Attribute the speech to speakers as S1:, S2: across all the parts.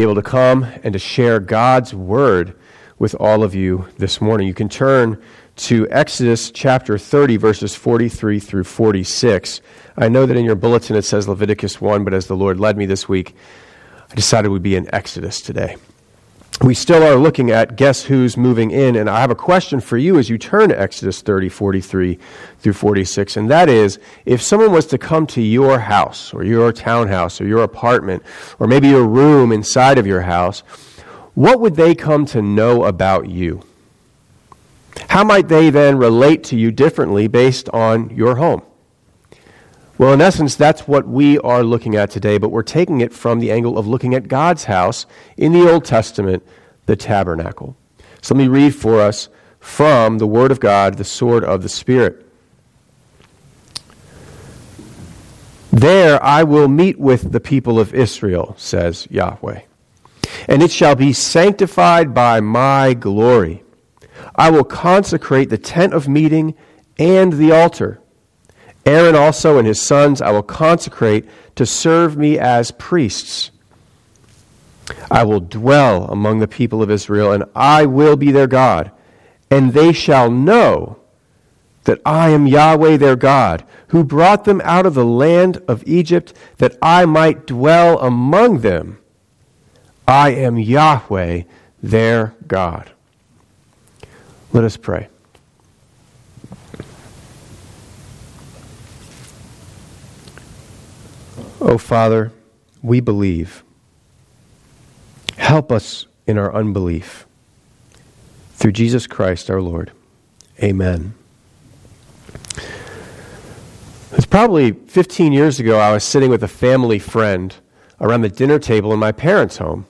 S1: able to come and to share God's word with all of you this morning. You can turn to Exodus chapter 30, verses 43 through 46. I know that in your bulletin it says Leviticus 1, but as the Lord led me this week, I decided we'd be in Exodus today we still are looking at guess who's moving in. And I have a question for you as you turn to Exodus 30, 43 through 46. And that is if someone was to come to your house or your townhouse or your apartment or maybe your room inside of your house, what would they come to know about you? How might they then relate to you differently based on your home? Well, in essence, that's what we are looking at today, but we're taking it from the angle of looking at God's house in the Old Testament, the tabernacle. So let me read for us from the Word of God, the sword of the Spirit. There I will meet with the people of Israel, says Yahweh, and it shall be sanctified by my glory. I will consecrate the tent of meeting and the altar. Aaron also and his sons I will consecrate to serve me as priests. I will dwell among the people of Israel, and I will be their God. And they shall know that I am Yahweh their God, who brought them out of the land of Egypt, that I might dwell among them. I am Yahweh their God. Let us pray. Oh, Father, we believe. Help us in our unbelief. Through Jesus Christ our Lord. Amen. It's probably 15 years ago, I was sitting with a family friend around the dinner table in my parents' home.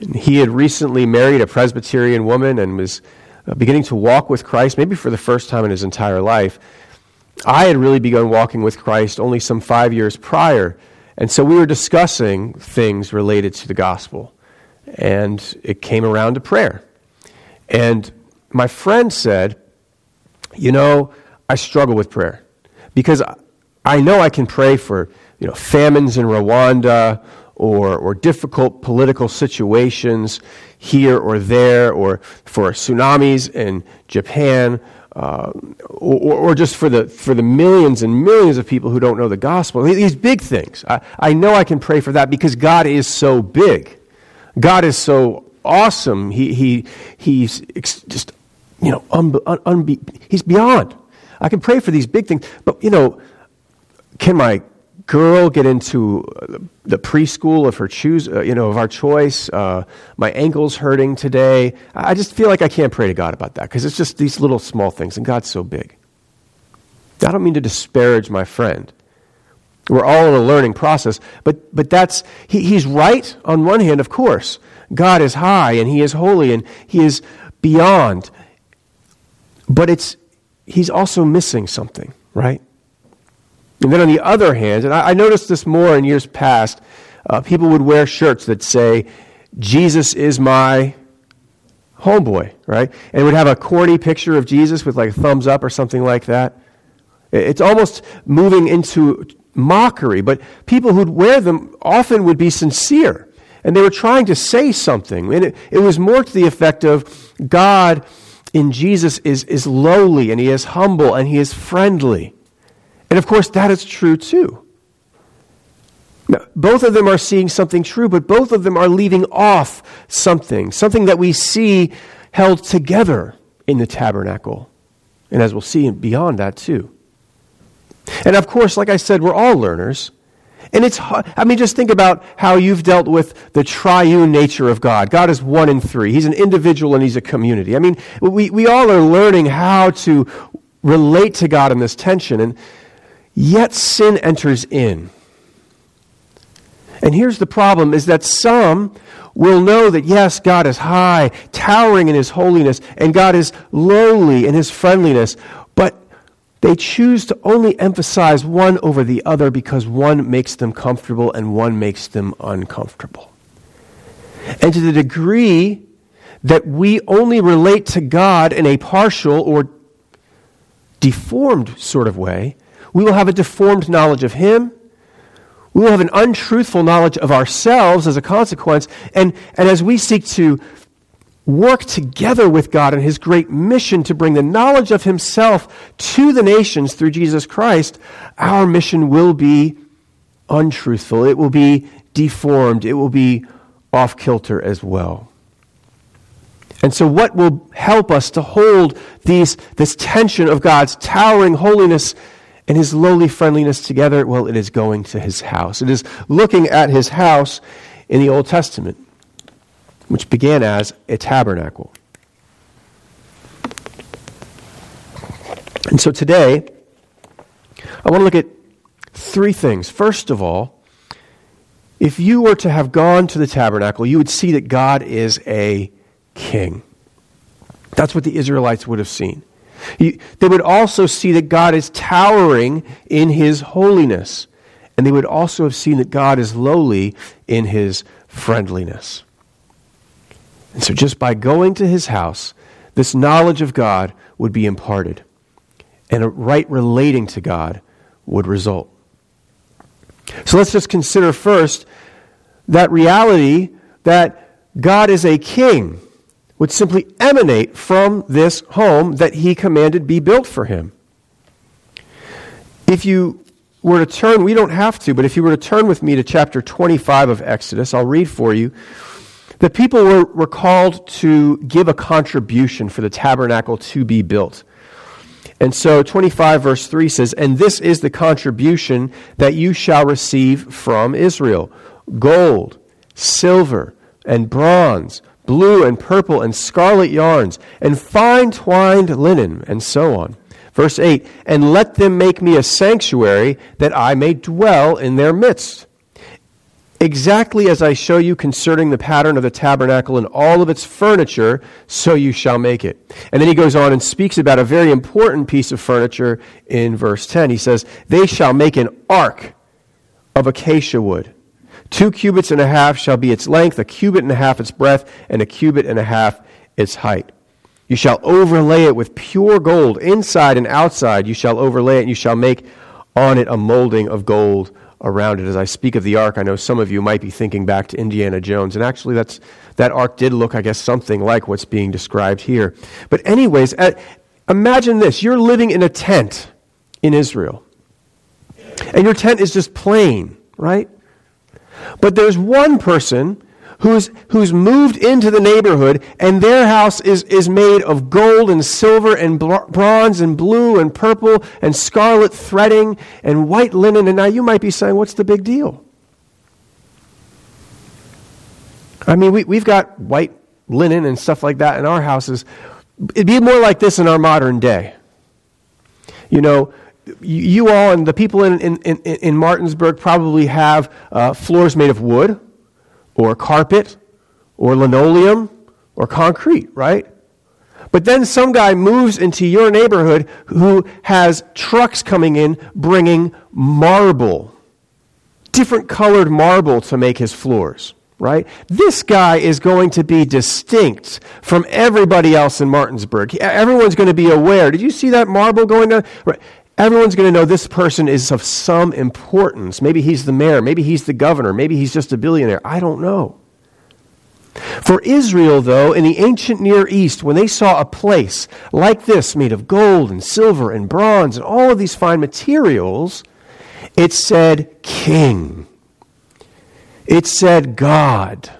S1: And he had recently married a Presbyterian woman and was uh, beginning to walk with Christ, maybe for the first time in his entire life. I had really begun walking with Christ only some five years prior. And so we were discussing things related to the gospel. And it came around to prayer. And my friend said, You know, I struggle with prayer because I know I can pray for you know, famines in Rwanda or, or difficult political situations here or there, or for tsunamis in Japan, uh, or, or, just for the, for the millions and millions of people who don't know the gospel. These big things. I, I know I can pray for that because God is so big. God is so awesome. He, he, he's just, you know, un, he's beyond. I can pray for these big things. But, you know, can my girl get into the preschool of her choose, uh, you know, of our choice. Uh, my ankle's hurting today. I just feel like I can't pray to God about that because it's just these little small things, and God's so big. I don't mean to disparage my friend. We're all in a learning process, but but that's he, he's right on one hand, of course. God is high and He is holy and He is beyond. But it's he's also missing something, right? And then on the other hand, and I, I noticed this more in years past, uh, people would wear shirts that say, Jesus is my homeboy, right? And would have a corny picture of Jesus with like a thumbs up or something like that. It's almost moving into mockery, but people who'd wear them often would be sincere. And they were trying to say something. And it, it was more to the effect of God in Jesus is, is lowly and he is humble and he is friendly. And of course, that is true too. Now, both of them are seeing something true, but both of them are leaving off something, something that we see held together in the tabernacle. And as we'll see beyond that too. And of course, like I said, we're all learners. And it's, I mean, just think about how you've dealt with the triune nature of God. God is one in three. He's an individual and He's a community. I mean, we, we all are learning how to relate to God in this tension. And Yet sin enters in. And here's the problem is that some will know that yes, God is high, towering in his holiness, and God is lowly in his friendliness, but they choose to only emphasize one over the other because one makes them comfortable and one makes them uncomfortable. And to the degree that we only relate to God in a partial or deformed sort of way, we will have a deformed knowledge of Him. We will have an untruthful knowledge of ourselves as a consequence. And, and as we seek to work together with God in his great mission to bring the knowledge of himself to the nations through Jesus Christ, our mission will be untruthful. It will be deformed. It will be off kilter as well. And so, what will help us to hold these, this tension of God's towering holiness and his lowly friendliness together? Well, it is going to his house. It is looking at his house in the Old Testament, which began as a tabernacle. And so today, I want to look at three things. First of all, if you were to have gone to the tabernacle, you would see that God is a king. That's what the Israelites would have seen. They would also see that God is towering in his holiness. And they would also have seen that God is lowly in his friendliness. And so, just by going to his house, this knowledge of God would be imparted, and a right relating to God would result. So, let's just consider first that reality that God is a king would simply emanate from this home that he commanded be built for him. If you were to turn, we don't have to, but if you were to turn with me to chapter 25 of Exodus, I'll read for you. The people were, were called to give a contribution for the tabernacle to be built. And so 25 verse 3 says, And this is the contribution that you shall receive from Israel gold, silver, and bronze blue and purple and scarlet yarns, and fine twined linen, and so on. Verse 8 And let them make me a sanctuary that I may dwell in their midst. Exactly as I show you concerning the pattern of the tabernacle and all of its furniture, so you shall make it. And then he goes on and speaks about a very important piece of furniture in verse 10. He says, They shall make an ark of acacia wood. Two cubits and a half shall be its length, a cubit and a half its breadth, and a cubit and a half its height. You shall overlay it with pure gold, inside and outside. You shall overlay it, and you shall make on it a molding of gold around it. As I speak of the ark, I know some of you might be thinking back to Indiana Jones, and actually, that's that ark did look, I guess, something like what's being described here. But, anyways, uh, imagine this: you're living in a tent in Israel, and your tent is just plain, right? But there's one person who's, who's moved into the neighborhood, and their house is, is made of gold and silver and bronze and blue and purple and scarlet threading and white linen. And now you might be saying, what's the big deal? I mean, we, we've got white linen and stuff like that in our houses. It'd be more like this in our modern day. You know, you all and the people in, in, in, in Martinsburg probably have uh, floors made of wood or carpet or linoleum or concrete, right? But then some guy moves into your neighborhood who has trucks coming in bringing marble, different colored marble to make his floors right? This guy is going to be distinct from everybody else in Martinsburg. Everyone's going to be aware. Did you see that marble going down? Right. Everyone's going to know this person is of some importance. Maybe he's the mayor. Maybe he's the governor. Maybe he's just a billionaire. I don't know. For Israel, though, in the ancient Near East, when they saw a place like this made of gold and silver and bronze and all of these fine materials, it said king. It said God.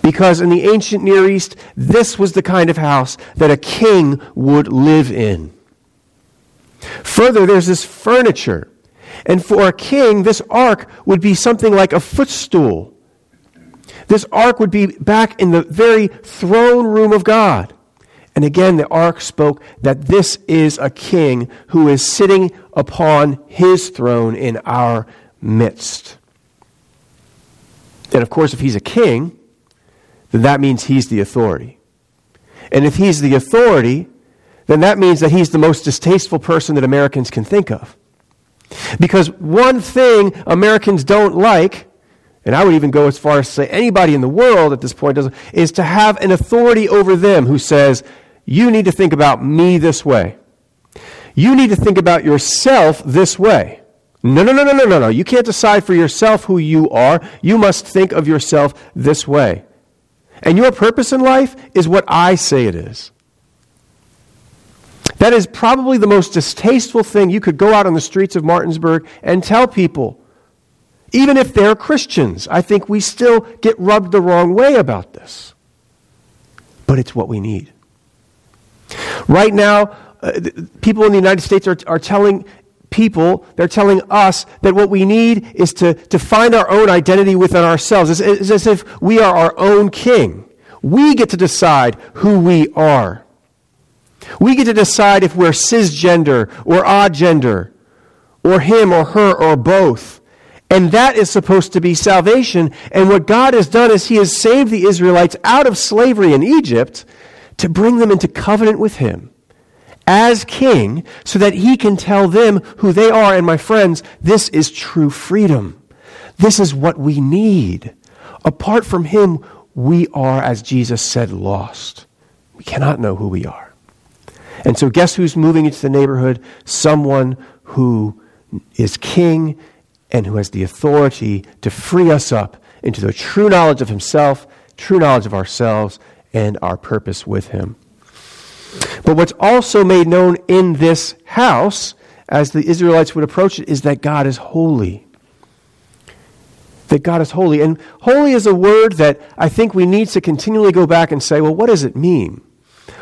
S1: Because in the ancient Near East, this was the kind of house that a king would live in. Further, there's this furniture. And for a king, this ark would be something like a footstool. This ark would be back in the very throne room of God. And again, the ark spoke that this is a king who is sitting upon his throne in our midst. And of course, if he's a king, then that means he's the authority. And if he's the authority, then that means that he's the most distasteful person that Americans can think of. Because one thing Americans don't like, and I would even go as far as to say anybody in the world at this point doesn't, is to have an authority over them who says, you need to think about me this way. You need to think about yourself this way. No, no, no, no, no, no, no. You can't decide for yourself who you are. You must think of yourself this way. And your purpose in life is what I say it is. That is probably the most distasteful thing you could go out on the streets of Martinsburg and tell people. Even if they're Christians, I think we still get rubbed the wrong way about this. But it's what we need. Right now, uh, people in the United States are, are telling people, they're telling us that what we need is to, to find our own identity within ourselves. It's, it's as if we are our own king. We get to decide who we are. We get to decide if we're cisgender or odd gender, or him or her or both. And that is supposed to be salvation. And what God has done is He has saved the Israelites out of slavery in Egypt to bring them into covenant with Him as king so that He can tell them who they are. And my friends, this is true freedom. This is what we need. Apart from Him, we are, as Jesus said, lost. We cannot know who we are. And so, guess who's moving into the neighborhood? Someone who is king and who has the authority to free us up into the true knowledge of himself, true knowledge of ourselves, and our purpose with him. But what's also made known in this house, as the Israelites would approach it, is that God is holy. That God is holy. And holy is a word that I think we need to continually go back and say, well, what does it mean?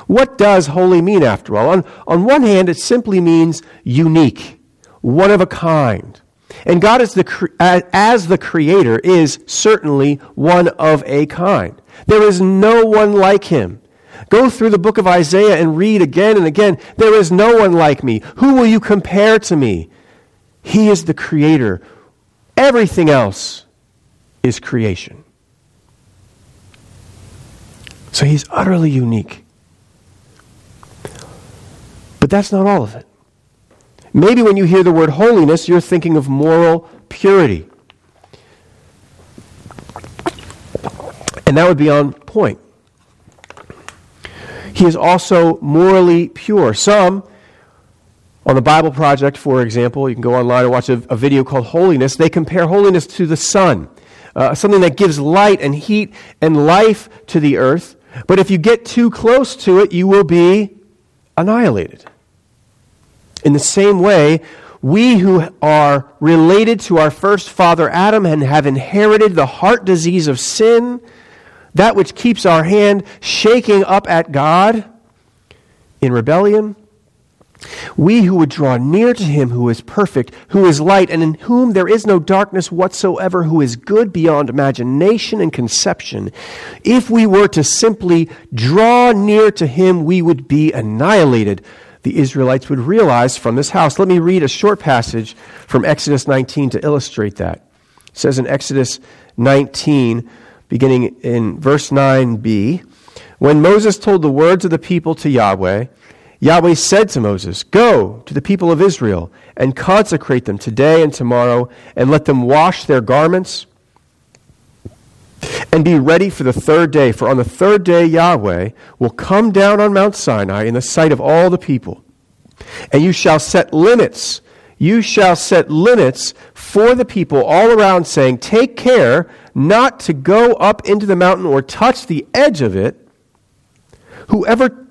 S1: What does holy mean, after all? On, on one hand, it simply means unique, one of a kind. And God, as the, as the Creator, is certainly one of a kind. There is no one like Him. Go through the book of Isaiah and read again and again. There is no one like me. Who will you compare to me? He is the Creator. Everything else is creation. So He's utterly unique. But that's not all of it. Maybe when you hear the word holiness, you're thinking of moral purity. And that would be on point. He is also morally pure. Some, on the Bible Project, for example, you can go online and watch a, a video called Holiness. They compare holiness to the sun, uh, something that gives light and heat and life to the earth. But if you get too close to it, you will be annihilated. In the same way, we who are related to our first father Adam and have inherited the heart disease of sin, that which keeps our hand shaking up at God in rebellion, we who would draw near to him who is perfect, who is light, and in whom there is no darkness whatsoever, who is good beyond imagination and conception, if we were to simply draw near to him, we would be annihilated the Israelites would realize from this house. Let me read a short passage from Exodus 19 to illustrate that. It says in Exodus 19, beginning in verse 9b, when Moses told the words of the people to Yahweh, Yahweh said to Moses, Go to the people of Israel and consecrate them today and tomorrow, and let them wash their garments and be ready for the third day. For on the third day, Yahweh will come down on Mount Sinai in the sight of all the people. And you shall set limits. You shall set limits for the people all around, saying, Take care not to go up into the mountain or touch the edge of it. Whoever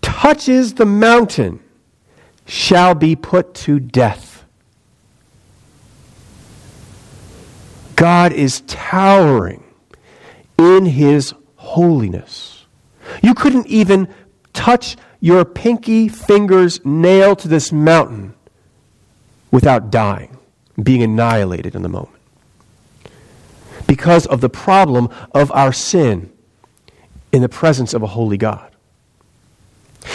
S1: touches the mountain shall be put to death. God is towering in his holiness. You couldn't even touch your pinky fingers nail to this mountain without dying, being annihilated in the moment. Because of the problem of our sin in the presence of a holy God.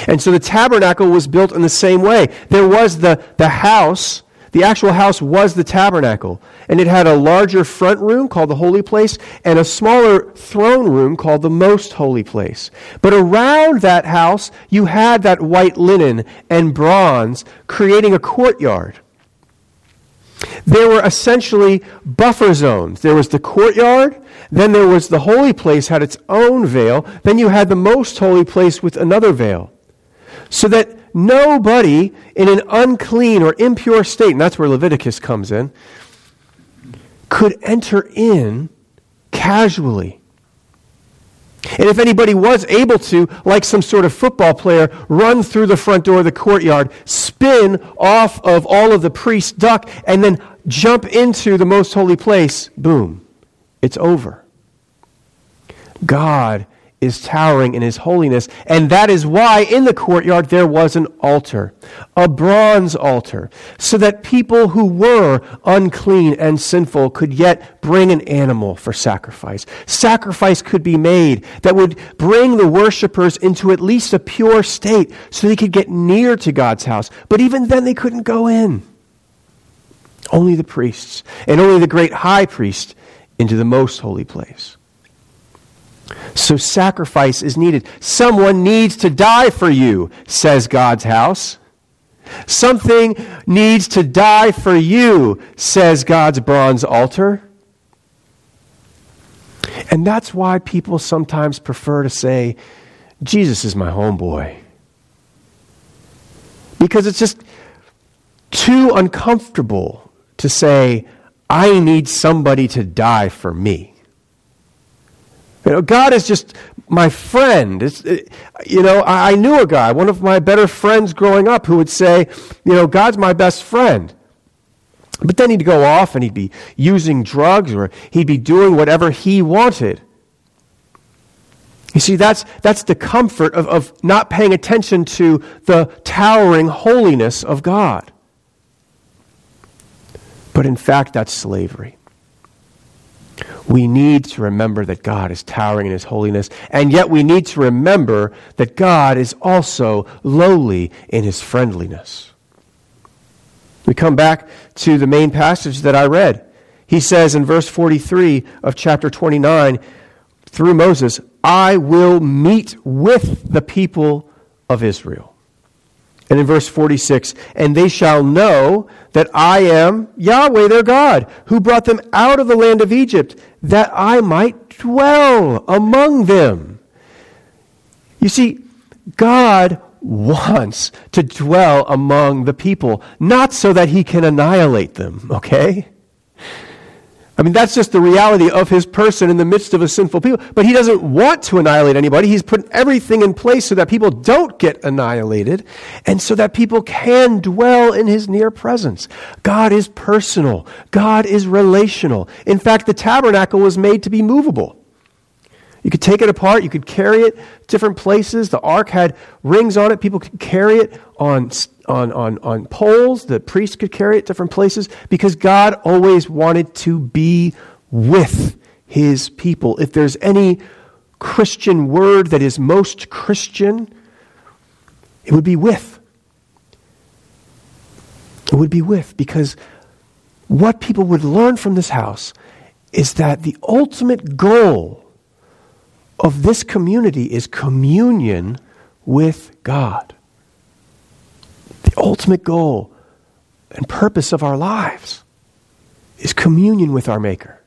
S1: And so the tabernacle was built in the same way. There was the, the house the actual house was the tabernacle, and it had a larger front room called the holy place and a smaller throne room called the most holy place. But around that house, you had that white linen and bronze creating a courtyard. There were essentially buffer zones. There was the courtyard, then there was the holy place had its own veil, then you had the most holy place with another veil. so that nobody in an unclean or impure state, and that's where Leviticus comes in, could enter in casually. And if anybody was able to, like some sort of football player, run through the front door of the courtyard, spin off of all of the priests, duck, and then jump into the most holy place, boom, it's over. God is towering in his holiness. And that is why in the courtyard there was an altar, a bronze altar, so that people who were unclean and sinful could yet bring an animal for sacrifice. Sacrifice could be made that would bring the worshippers into at least a pure state so they could get near to God's house. But even then they couldn't go in. Only the priests, and only the great high priest into the most holy place. So sacrifice is needed. Someone needs to die for you, says God's house. Something needs to die for you, says God's bronze altar. And that's why people sometimes prefer to say, Jesus is my homeboy. Because it's just too uncomfortable to say, I need somebody to die for me. You know, God is just my friend. It, you know, I, I knew a guy, one of my better friends growing up, who would say, you know, God's my best friend. But then he'd go off and he'd be using drugs or he'd be doing whatever he wanted. You see, that's, that's the comfort of, of not paying attention to the towering holiness of God. But in fact, that's slavery we need to remember that God is towering in his holiness, and yet we need to remember that God is also lowly in his friendliness. We come back to the main passage that I read. He says in verse 43 of chapter 29 through Moses, I will meet with the people of Israel. And in verse 46, and they shall know that I am Yahweh their God, who brought them out of the land of Egypt, that I might dwell among them. You see, God wants to dwell among the people, not so that he can annihilate them, okay? I mean, that's just the reality of his person in the midst of a sinful people. But he doesn't want to annihilate anybody. He's put everything in place so that people don't get annihilated and so that people can dwell in his near presence. God is personal. God is relational. In fact, the tabernacle was made to be movable. You could take it apart, you could carry it different places. The ark had rings on it, people could carry it on, on, on, on poles. The priests could carry it different places because God always wanted to be with his people. If there's any Christian word that is most Christian, it would be with. It would be with because what people would learn from this house is that the ultimate goal of this community is communion with God. The ultimate goal and purpose of our lives is communion with our Maker.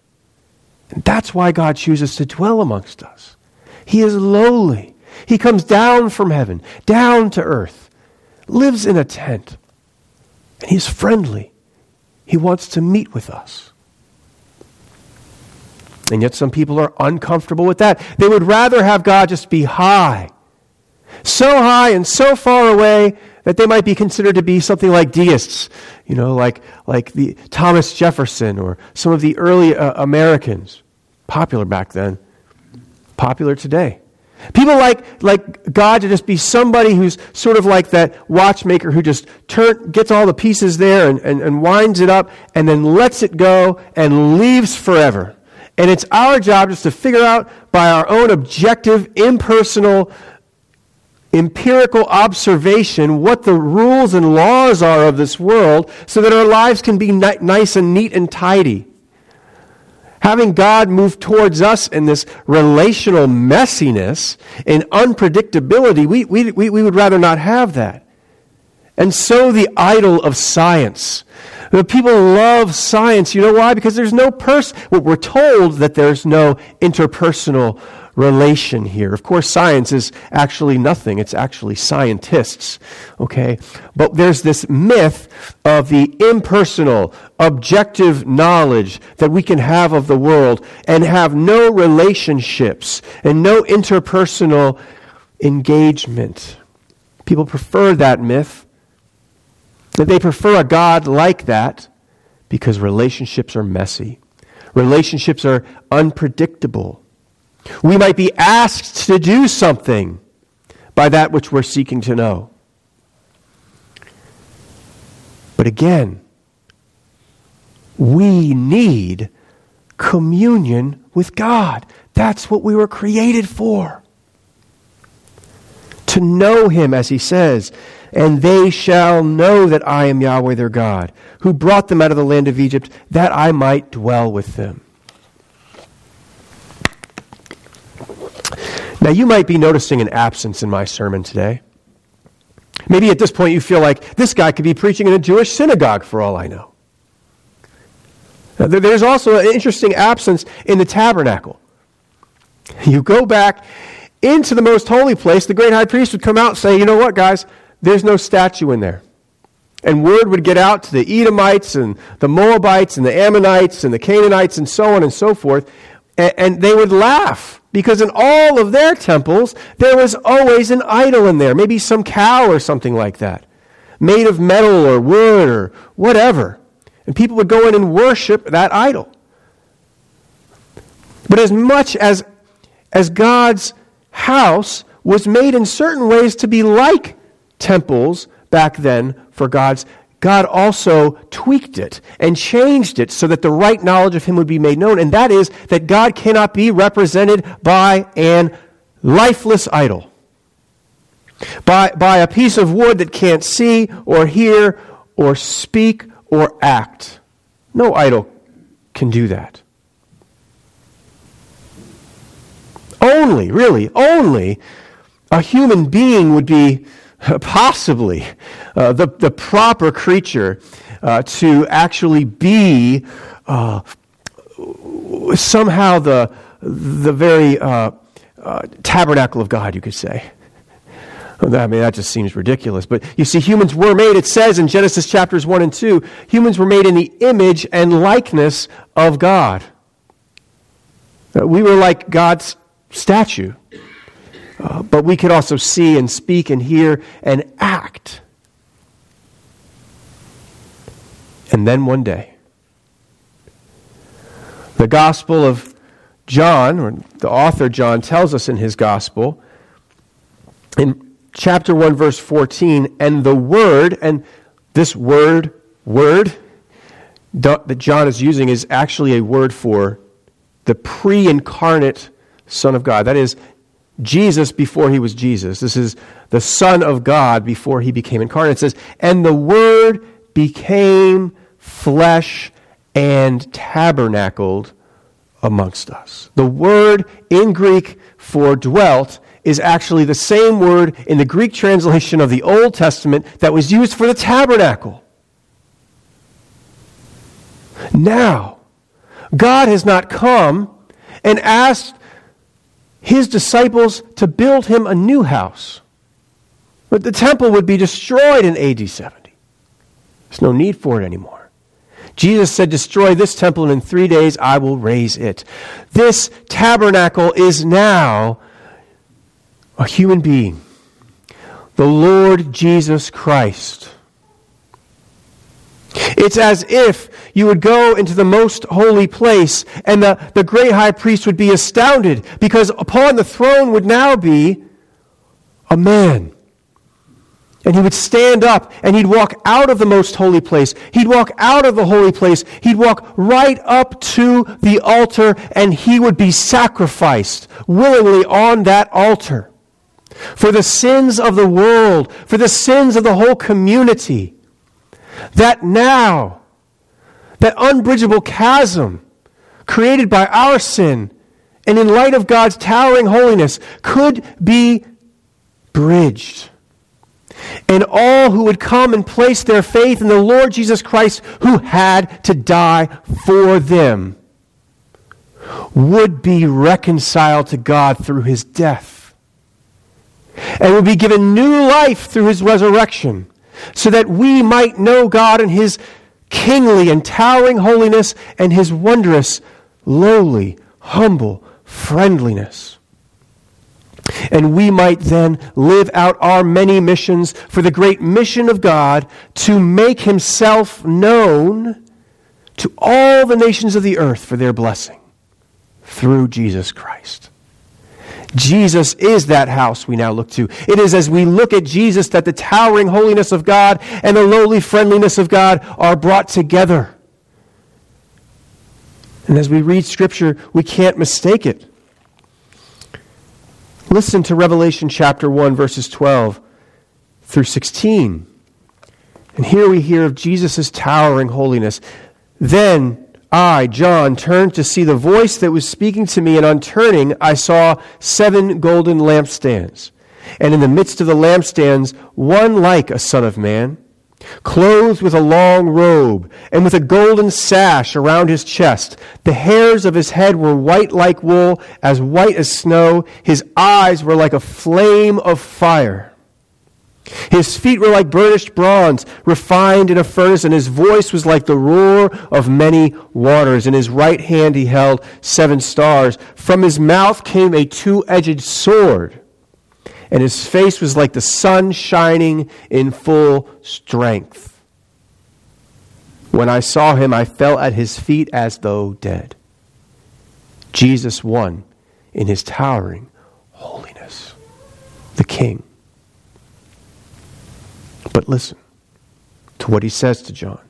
S1: And that's why God chooses to dwell amongst us. He is lowly. He comes down from heaven, down to earth, lives in a tent, and He's friendly. He wants to meet with us. And yet some people are uncomfortable with that. They would rather have God just be high. So high and so far away that they might be considered to be something like deists, you know, like, like the Thomas Jefferson or some of the early uh, Americans. Popular back then, popular today. People like, like God to just be somebody who's sort of like that watchmaker who just turn, gets all the pieces there and, and, and winds it up and then lets it go and leaves forever. And it's our job just to figure out by our own objective, impersonal, empirical observation what the rules and laws are of this world so that our lives can be ni- nice and neat and tidy. Having God move towards us in this relational messiness and unpredictability, we, we, we, we would rather not have that. And so the idol of science. The people love science. You know why? Because there's no person. Well, we're told that there's no interpersonal relation here. Of course, science is actually nothing. It's actually scientists. Okay? But there's this myth of the impersonal, objective knowledge that we can have of the world and have no relationships and no interpersonal engagement. People prefer that myth. That they prefer a God like that because relationships are messy. Relationships are unpredictable. We might be asked to do something by that which we're seeking to know. But again, we need communion with God. That's what we were created for. To know Him, as He says, and they shall know that I am Yahweh their God, who brought them out of the land of Egypt, that I might dwell with them. Now, you might be noticing an absence in my sermon today. Maybe at this point you feel like this guy could be preaching in a Jewish synagogue for all I know. There's also an interesting absence in the tabernacle. You go back into the most holy place, the great high priest would come out and say, You know what, guys? There's no statue in there. And word would get out to the Edomites and the Moabites and the Ammonites and the Canaanites and so on and so forth. And, and they would laugh because in all of their temples, there was always an idol in there, maybe some cow or something like that, made of metal or wood or whatever. And people would go in and worship that idol. But as much as, as God's house was made in certain ways to be like temples back then for God's God also tweaked it and changed it so that the right knowledge of Him would be made known. And that is that God cannot be represented by an lifeless idol, by, by a piece of wood that can't see or hear or speak or act. No idol can do that. Only, really, only a human being would be possibly uh, the, the proper creature uh, to actually be uh, somehow the, the very uh, uh, tabernacle of God, you could say. I mean, that just seems ridiculous. But you see, humans were made, it says in Genesis chapters 1 and 2, humans were made in the image and likeness of God. Uh, we were like God's statue. Uh, but we could also see and speak and hear and act. And then one day, the Gospel of John, or the author John, tells us in his Gospel, in chapter 1, verse 14, and the Word, and this word, word, that John is using is actually a word for the pre incarnate Son of God. That is, Jesus before he was Jesus. This is the Son of God before he became incarnate. It says, And the Word became flesh and tabernacled amongst us. The word in Greek for dwelt is actually the same word in the Greek translation of the Old Testament that was used for the tabernacle. Now, God has not come and asked his disciples to build him a new house. But the temple would be destroyed in AD 70. There's no need for it anymore. Jesus said, Destroy this temple, and in three days I will raise it. This tabernacle is now a human being, the Lord Jesus Christ. It's as if you would go into the most holy place and the, the great high priest would be astounded because upon the throne would now be a man. And he would stand up and he'd walk out of the most holy place. He'd walk out of the holy place. He'd walk right up to the altar and he would be sacrificed willingly on that altar for the sins of the world, for the sins of the whole community that now, that unbridgeable chasm created by our sin, and in light of God's towering holiness, could be bridged. and all who would come and place their faith in the Lord Jesus Christ, who had to die for them, would be reconciled to God through his death and would be given new life through his resurrection, so that we might know God and his kingly and towering holiness and his wondrous, lowly, humble friendliness. And we might then live out our many missions for the great mission of God to make himself known to all the nations of the earth for their blessing through Jesus Christ. Jesus is that house we now look to. It is as we look at Jesus that the towering holiness of God and the lowly friendliness of God are brought together. And as we read Scripture, we can't mistake it. Listen to Revelation chapter 1, verses 12 through 16. And here we hear of Jesus' towering holiness. Then I, John, turned to see the voice that was speaking to me, and on turning, I saw seven golden lampstands. And in the midst of the lampstands, one like a son of man clothed with a long robe, and with a golden sash around his chest. The hairs of his head were white like wool, as white as snow. His eyes were like a flame of fire. His feet were like burnished bronze, refined in a furnace, and his voice was like the roar of many waters. In his right hand he held seven stars. From his mouth came a two edged sword and his face was like the sun shining in full strength. When I saw him, I fell at his feet as though dead. Jesus won in his towering holiness, the King. But listen to what he says to John.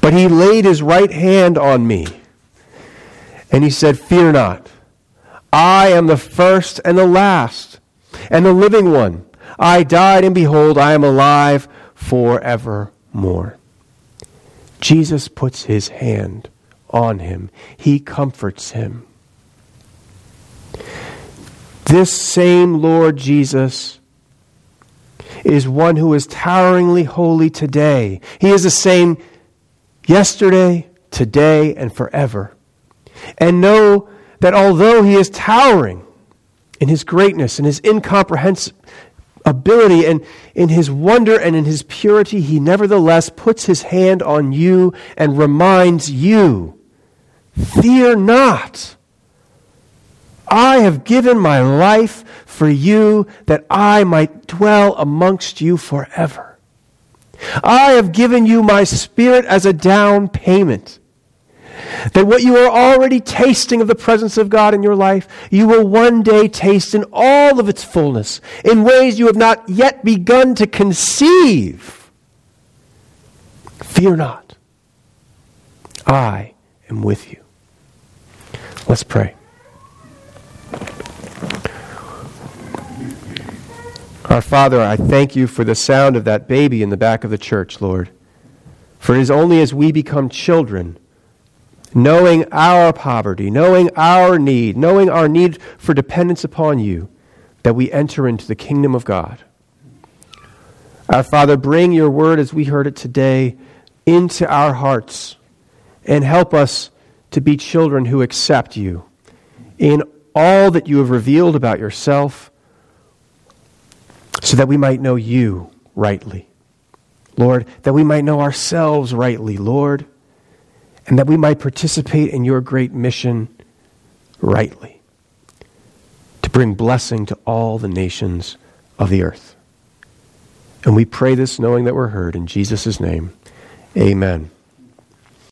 S1: But he laid his right hand on me, and he said, Fear not. I am the first and the last and the living one. I died, and behold, I am alive forevermore. Jesus puts his hand on him, he comforts him. This same Lord Jesus is one who is toweringly holy today. He is the same yesterday, today, and forever. And know that although he is towering, in his greatness and his incomprehensibility and in his wonder and in his purity, he nevertheless puts his hand on you and reminds you Fear not. I have given my life for you that I might dwell amongst you forever. I have given you my spirit as a down payment that what you are already tasting of the presence of God in your life, you will one day taste in all of its fullness, in ways you have not yet begun to conceive. Fear not. I am with you. Let's pray. Our Father, I thank you for the sound of that baby in the back of the church, Lord. For it is only as we become children knowing our poverty, knowing our need, knowing our need for dependence upon you, that we enter into the kingdom of God. Our Father, bring your word as we heard it today into our hearts and help us to be children who accept you in all that you have revealed about yourself so that we might know you rightly. Lord, that we might know ourselves rightly, Lord and that we might participate in your great mission rightly to bring blessing to all the nations of the earth. And we pray this knowing that we're heard. In Jesus' name, amen.